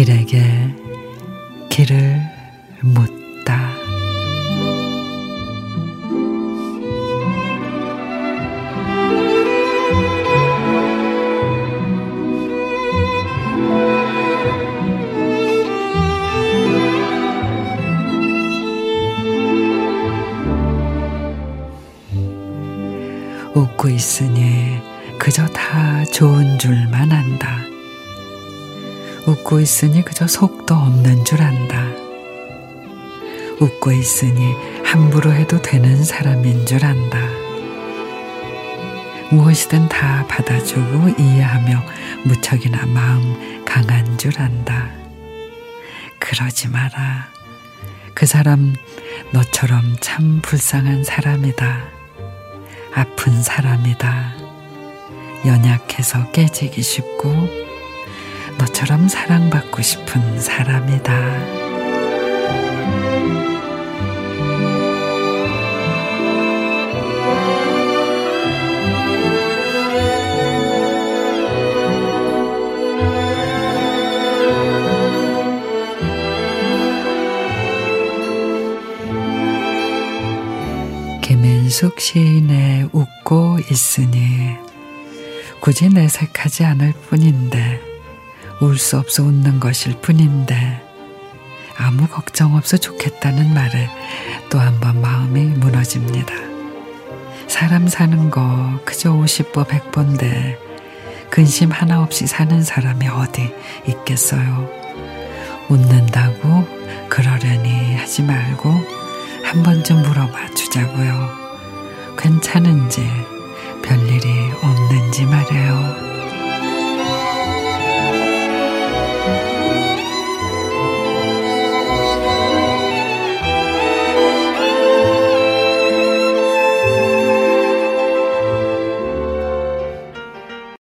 길에게 길을 묻 웃고 있으니 그저 다 좋은 줄만 안다. 웃고 있으니 그저 속도 없는 줄 안다. 웃고 있으니 함부로 해도 되는 사람인 줄 안다. 무엇이든 다 받아주고 이해하며 무척이나 마음 강한 줄 안다. 그러지 마라. 그 사람 너처럼 참 불쌍한 사람이다. 아픈 사람이다. 연약해서 깨지기 쉽고 너처럼 사랑받고 싶은 사람이다. 김인숙 시인의 웃고 있으니 굳이 내색하지 않을 뿐인데 울 수 없어 웃는 것일 뿐인데 아무 걱정 없어 좋겠다는 말에 또 한 번 마음이 무너집니다. 사람 사는 거 그저 50보 100보인데 근심 하나 없이 사는 사람이 어디 있겠어요. 웃는다고 그러려니 하지 말고 한 번쯤 물어봐 주자고요. 괜찮은지 별일이 없는지 말이에요.